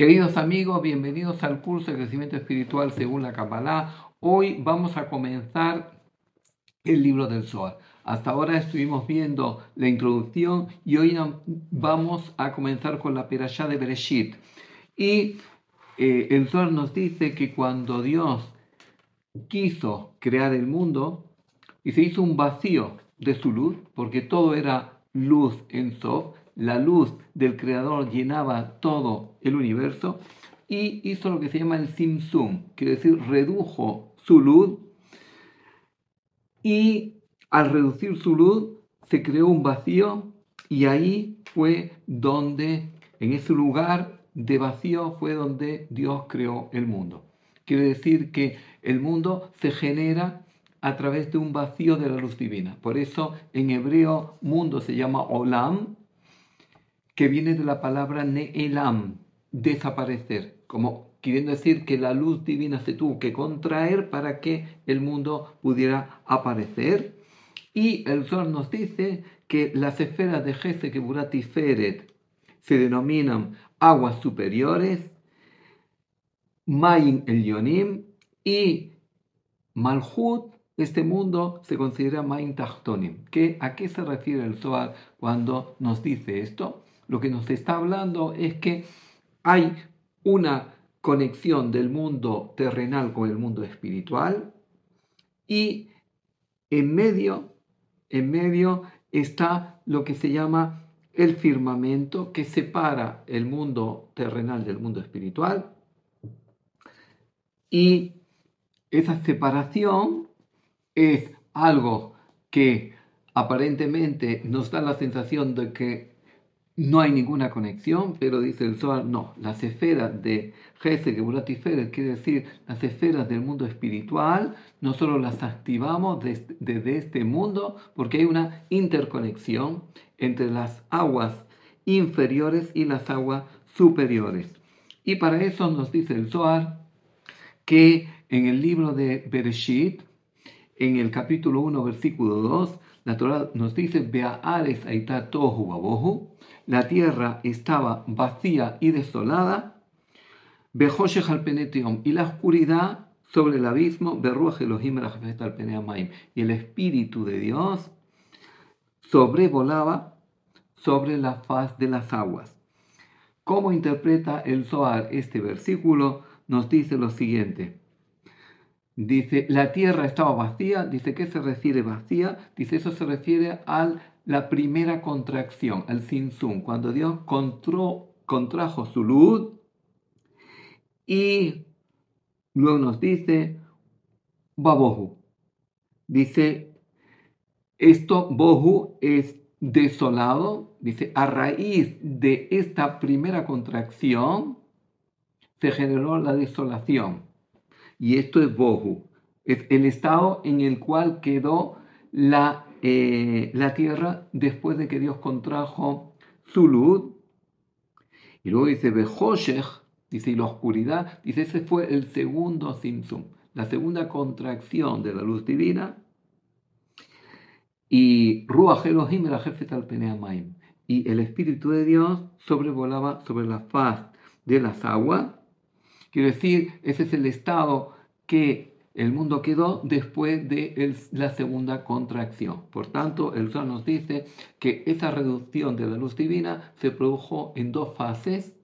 Queridos amigos, bienvenidos al curso de crecimiento espiritual según la Kabbalah. Hoy vamos a comenzar el libro del Zohar. Hasta ahora estuvimos viendo la introducción y hoy vamos a comenzar con la Perashá de Bereshit. Y eh, el Zohar nos dice que cuando Dios quiso crear el mundo y se hizo un vacío de su luz, porque todo era luz en Sof, la luz del Creador llenaba todo el universo y hizo lo que se llama el Simsum, quiere decir redujo su luz y al reducir su luz se creó un vacío y ahí fue donde, en ese lugar de vacío fue donde Dios creó el mundo. Quiere decir que el mundo se genera a través de un vacío de la luz divina. Por eso en hebreo mundo se llama olam, que viene de la palabra ne'elam, desaparecer, como queriendo decir que la luz divina se tuvo que contraer para que el mundo pudiera aparecer. Y el sol nos dice que las esferas de Gese, Keburat y Feret se denominan aguas superiores, Main el Yonim y Malhut este mundo se considera Main Tachtonim. ¿A qué se refiere el Zohar cuando nos dice esto? Lo que nos está hablando es que hay una conexión del mundo terrenal con el mundo espiritual y en medio, en medio está lo que se llama el firmamento que separa el mundo terrenal del mundo espiritual. Y esa separación es algo que aparentemente nos da la sensación de que no hay ninguna conexión, pero dice el Zohar, no, las esferas de Gesed, Gebulat y quiere decir las esferas del mundo espiritual, nosotros las activamos desde, desde este mundo porque hay una interconexión entre las aguas inferiores y las aguas superiores. Y para eso nos dice el Zohar que en el libro de Bereshit, en el capítulo 1, versículo 2, la Torah nos dice, Bea'ares aita tohu babohu, la tierra estaba vacía y desolada, Bejoshech al y la oscuridad sobre el abismo, Berruach Elohim al y el Espíritu de Dios sobrevolaba sobre la faz de las aguas. ¿Cómo interpreta el Zohar este versículo? Nos dice lo siguiente. Dice, la tierra estaba vacía. Dice, ¿qué se refiere vacía? Dice, eso se refiere a la primera contracción, al sinsum, cuando Dios contrajo su luz y luego nos dice, babohu. Dice, esto, bohu, es desolado. Dice, a raíz de esta primera contracción se generó la desolación y esto es Bohu, es el estado en el cual quedó la, eh, la tierra después de que Dios contrajo su luz. Y luego dice Behoshech, dice, y la oscuridad, dice, ese fue el segundo Simsum, la segunda contracción de la luz divina. Y Ruach Elohim era jefe Maim. Y el Espíritu de Dios sobrevolaba sobre la faz de las aguas Quiero decir, ese es el estado que el mundo quedó después de la segunda contracción. Por tanto, el Sol nos dice que esa reducción de la luz divina se produjo en dos fases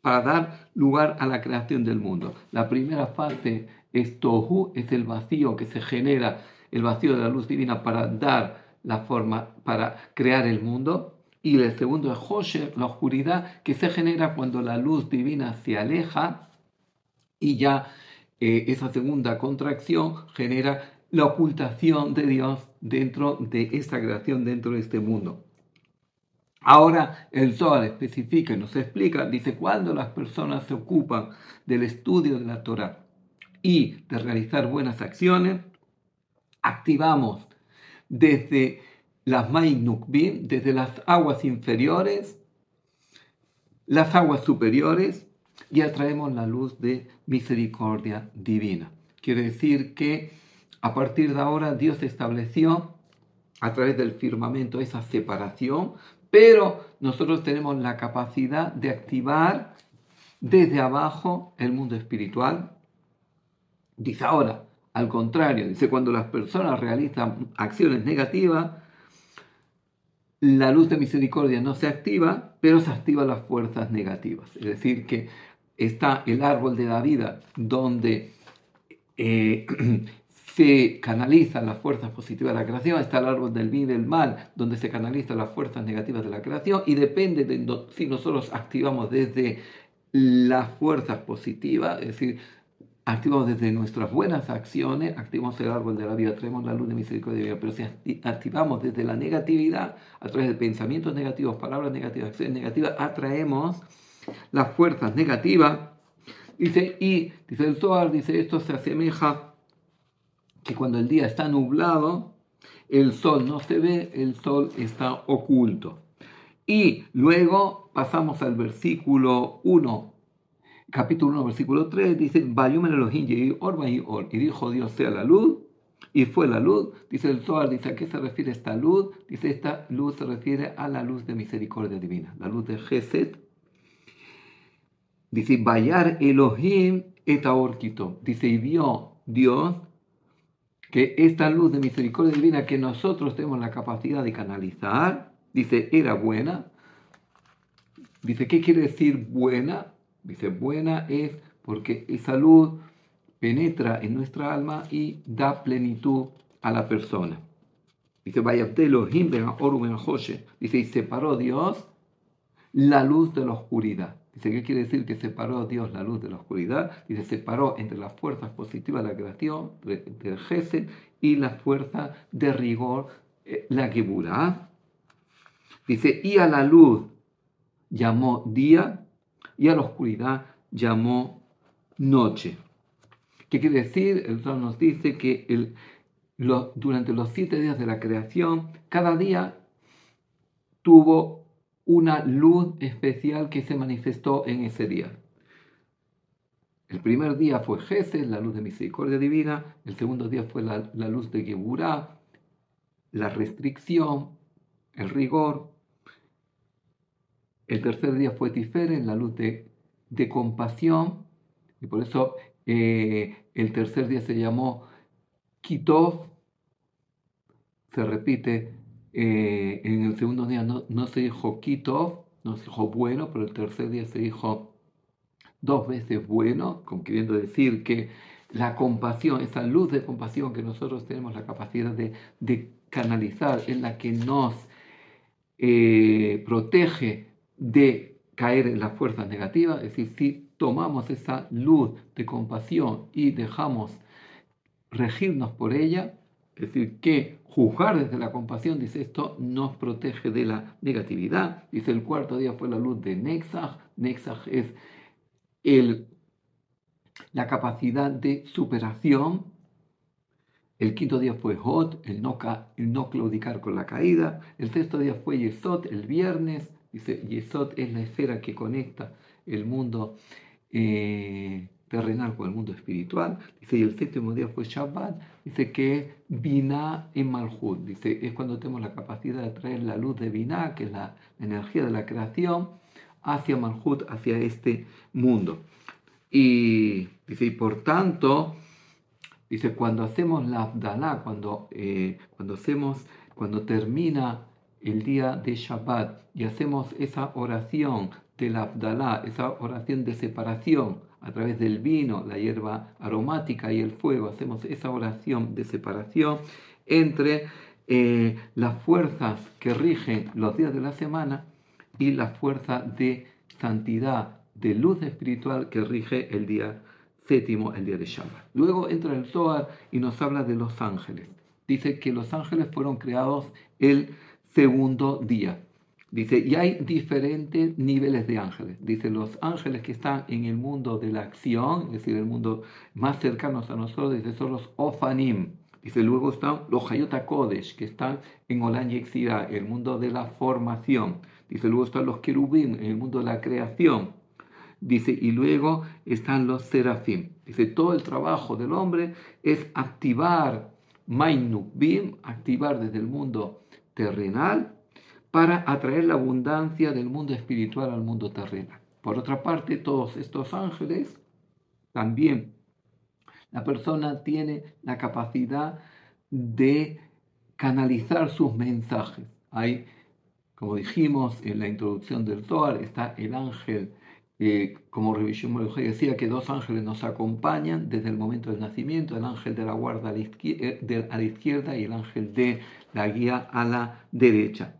para dar lugar a la creación del mundo. La primera fase es Tohu, es el vacío que se genera, el vacío de la luz divina para dar la forma, para crear el mundo. Y el segundo es Hosher, la oscuridad que se genera cuando la luz divina se aleja y ya eh, esa segunda contracción genera la ocultación de Dios dentro de esta creación, dentro de este mundo. Ahora el Zohar especifica y nos explica, dice, cuando las personas se ocupan del estudio de la Torah y de realizar buenas acciones, activamos desde las Nukbim, desde las aguas inferiores, las aguas superiores y atraemos la luz de misericordia divina. Quiere decir que a partir de ahora Dios estableció a través del firmamento esa separación, pero nosotros tenemos la capacidad de activar desde abajo el mundo espiritual. Dice ahora, al contrario, dice cuando las personas realizan acciones negativas, la luz de misericordia no se activa, pero se activan las fuerzas negativas. Es decir, que está el árbol de la vida donde eh, se canalizan las fuerzas positivas de la creación, está el árbol del bien y del mal, donde se canalizan las fuerzas negativas de la creación, y depende de si nosotros activamos desde las fuerzas positivas, es decir, activamos desde nuestras buenas acciones, activamos el árbol de la vida, traemos la luz de misericordia vida, pero si activamos desde la negatividad, a través de pensamientos negativos, palabras negativas, acciones negativas, atraemos las fuerzas negativas. Dice, y dice el Zohar, dice, esto se asemeja que cuando el día está nublado, el sol no se ve, el sol está oculto. Y luego pasamos al versículo 1, capítulo 1, versículo 3, dice, y dijo Dios sea la luz, y fue la luz. Dice el Zohar, dice, ¿a qué se refiere esta luz? Dice, esta luz se refiere a la luz de misericordia divina, la luz de Geset. Dice, Bayar Elohim et Dice, y vio Dios que esta luz de misericordia divina que nosotros tenemos la capacidad de canalizar, dice, era buena. Dice, ¿qué quiere decir buena? Dice, buena es porque esa luz penetra en nuestra alma y da plenitud a la persona. Dice, Dice, y separó Dios la luz de la oscuridad. Dice, ¿qué quiere decir que separó Dios la luz de la oscuridad? Dice, separó entre las fuerzas positivas de la creación, del Gesed, y la fuerza de rigor, eh, la Geburah. Dice, y a la luz llamó día, y a la oscuridad llamó noche. ¿Qué quiere decir? El Zohar nos dice que durante los siete días de la creación, cada día tuvo una luz especial que se manifestó en ese día. El primer día fue Jesús, la luz de misericordia divina. El segundo día fue la, luz de Geburah, la restricción, el rigor. El tercer día fue Tiferet, la luz de, compasión. Y por eso eh, el tercer día se llamó Kitov. Se repite eh, en el segundo día no, se dijo quito, no se dijo bueno, pero el tercer día se dijo dos veces bueno, como queriendo decir que la compasión, esa luz de compasión que nosotros tenemos la capacidad de, canalizar, en la que nos eh, protege de caer en las fuerzas negativas, es decir, si tomamos esa luz de compasión y dejamos regirnos por ella, es decir, que juzgar desde la compasión, dice esto, nos protege de la negatividad. Dice el cuarto día fue la luz de Nexaj. Nexaj es el, la capacidad de superación. El quinto día fue Hot, el no, el no claudicar con la caída. El sexto día fue Yesod, el viernes. Dice, Yesod es la esfera que conecta el mundo. Eh, terrenal con el mundo espiritual. Dice, y el séptimo día fue Shabbat. Dice que es Binah en Malhut. Dice, es cuando tenemos la capacidad de traer la luz de Binah, que es la energía de la creación, hacia Malhut, hacia este mundo. Y dice, y por tanto, dice, cuando hacemos la Abdalá, cuando, eh, cuando hacemos, cuando termina el día de Shabbat y hacemos esa oración de la Abdalá, esa oración de separación, a través del vino, la hierba aromática y el fuego, hacemos esa oración de separación entre eh, las fuerzas que rigen los días de la semana y la fuerza de santidad, de luz espiritual que rige el día séptimo, el día de Shabbat. Luego entra el Zohar y nos habla de los ángeles. Dice que los ángeles fueron creados el segundo día. Dice, y hay diferentes niveles de ángeles. Dice, los ángeles que están en el mundo de la acción, es decir, el mundo más cercano a nosotros, dice, son los Ofanim. Dice, luego están los Hayota Kodesh, que están en Olan el mundo de la formación. Dice, luego están los Kerubim, en el mundo de la creación. Dice, y luego están los Serafim. Dice, todo el trabajo del hombre es activar Mainubim, activar desde el mundo terrenal para atraer la abundancia del mundo espiritual al mundo terrenal. Por otra parte, todos estos ángeles, también la persona tiene la capacidad de canalizar sus mensajes. Hay, como dijimos en la introducción del Zohar, está el ángel eh, como revisión decía que dos ángeles nos acompañan desde el momento del nacimiento, el ángel de la guarda a la, la izquierda y el ángel de la guía a la derecha.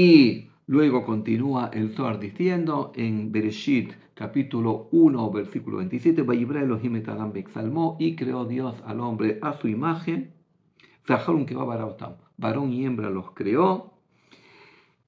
Y luego continúa el Zohar diciendo en Bereshit capítulo 1 versículo 27, Elohim et Adam y creó Dios al hombre a su imagen, que va varón y hembra los creó,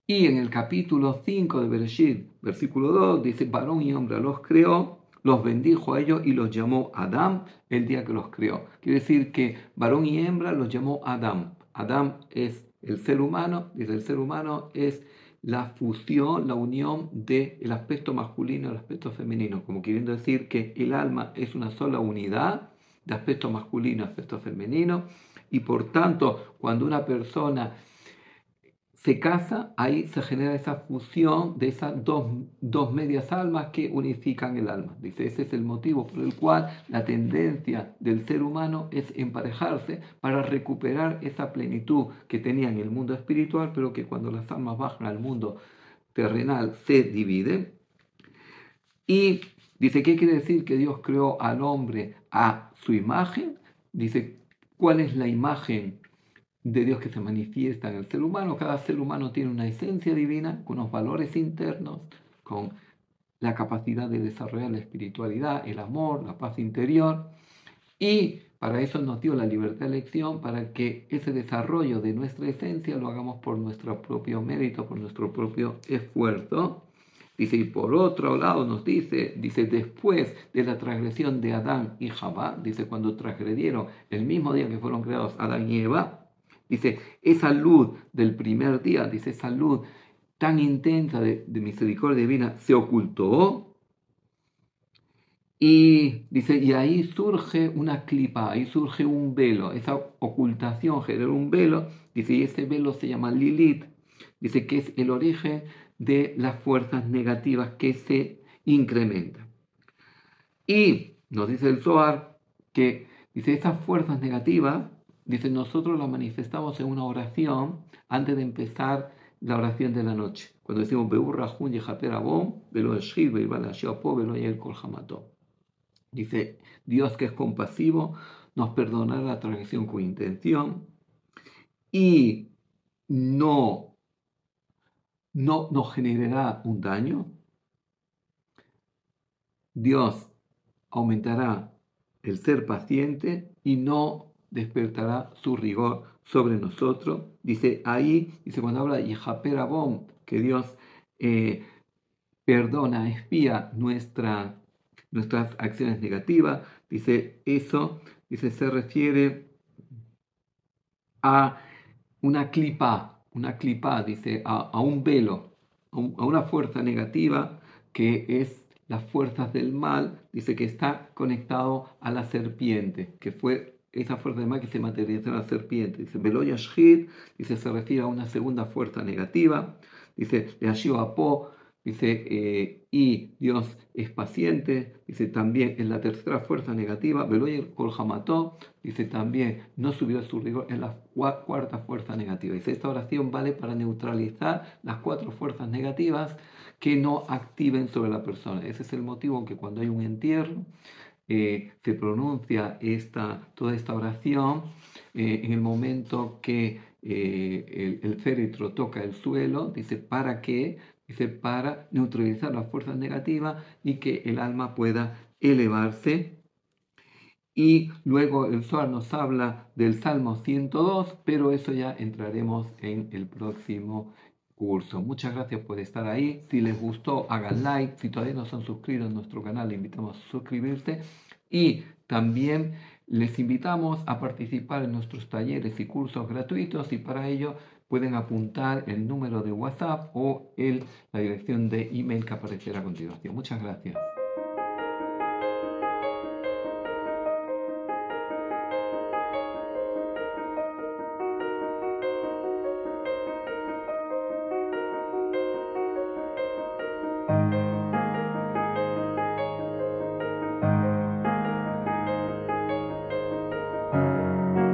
y en el capítulo 5 de Bereshit, versículo 2, dice, varón y hombre los creó, los bendijo a ellos y los llamó Adam el día que los creó. Quiere decir que varón y hembra los llamó Adam. Adam es el ser humano, dice el ser humano es la fusión, la unión del aspecto masculino y el aspecto femenino, como queriendo decir que el alma es una sola unidad de aspecto masculino y aspecto femenino, y por tanto, cuando una persona se casa, ahí se genera esa fusión de esas dos, dos, medias almas que unifican el alma. Dice, ese es el motivo por el cual la tendencia del ser humano es emparejarse para recuperar esa plenitud que tenía en el mundo espiritual, pero que cuando las almas bajan al mundo terrenal se dividen. Y dice, ¿qué quiere decir que Dios creó al hombre a su imagen? Dice, ¿cuál es la imagen de Dios que se manifiesta en el ser humano. Cada ser humano tiene una esencia divina, con unos valores internos, con la capacidad de desarrollar la espiritualidad, el amor, la paz interior. Y para eso nos dio la libertad de elección, para que ese desarrollo de nuestra esencia lo hagamos por nuestro propio mérito, por nuestro propio esfuerzo. Dice, y por otro lado nos dice, dice, después de la transgresión de Adán y Jabá, dice, cuando transgredieron el mismo día que fueron creados Adán y Eva, Dice, esa luz del primer día, dice, esa luz tan intensa de, misericordia divina se ocultó. Y dice, y ahí surge una clipa, ahí surge un velo, esa ocultación genera un velo, dice, y ese velo se llama Lilith, dice que es el origen de las fuerzas negativas que se incrementan. Y nos dice el Zohar que, dice, esas fuerzas negativas Dice, nosotros la manifestamos en una oración antes de empezar la oración de la noche. Cuando decimos, Dice, Dios que es compasivo, nos perdonará la transgresión con intención y no, no nos generará un daño. Dios aumentará el ser paciente y no despertará su rigor sobre nosotros. Dice ahí, dice cuando habla de que Dios eh, perdona, espía nuestra, nuestras acciones negativas. Dice eso, dice, se refiere a una clipa, una clipa, dice, a, un velo, a, una fuerza negativa que es las fuerzas del mal, dice que está conectado a la serpiente, que fue esa fuerza de mal que se materializa en la serpiente. Dice, Beloya dice, se refiere a una segunda fuerza negativa. Dice, Apo, dice, eh, y Dios es paciente. Dice, también en la tercera fuerza negativa, Beloya Kolhamató, dice, también no subió su rigor en la cuarta fuerza negativa. Dice, esta oración vale para neutralizar las cuatro fuerzas negativas que no activen sobre la persona. Ese es el motivo que cuando hay un entierro, eh, se pronuncia esta, toda esta oración eh, en el momento que eh, el, féretro toca el suelo, dice, ¿para qué? Dice, para neutralizar las fuerzas negativas y que el alma pueda elevarse. Y luego el Zohar nos habla del Salmo 102, pero eso ya entraremos en el próximo curso. Muchas gracias por estar ahí. Si les gustó, hagan like. Si todavía no se han suscrito a nuestro canal, le invitamos a suscribirse. Y también les invitamos a participar en nuestros talleres y cursos gratuitos y para ello pueden apuntar el número de WhatsApp o el, la dirección de email que aparecerá a continuación. Muchas gracias.